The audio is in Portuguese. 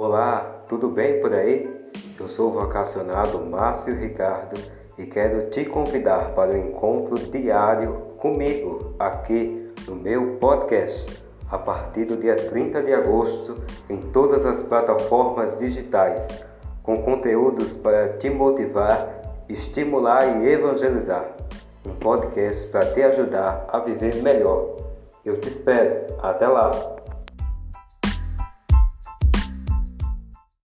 Olá, tudo bem por aí? Eu sou o vocacionado Márcio Ricardo e quero te convidar para o encontro diário comigo aqui no meu podcast a partir do dia 30 de agosto em todas as plataformas digitais, com conteúdos para te motivar, estimular e evangelizar. Um podcast para te ajudar a viver melhor. Eu te espero. Até lá!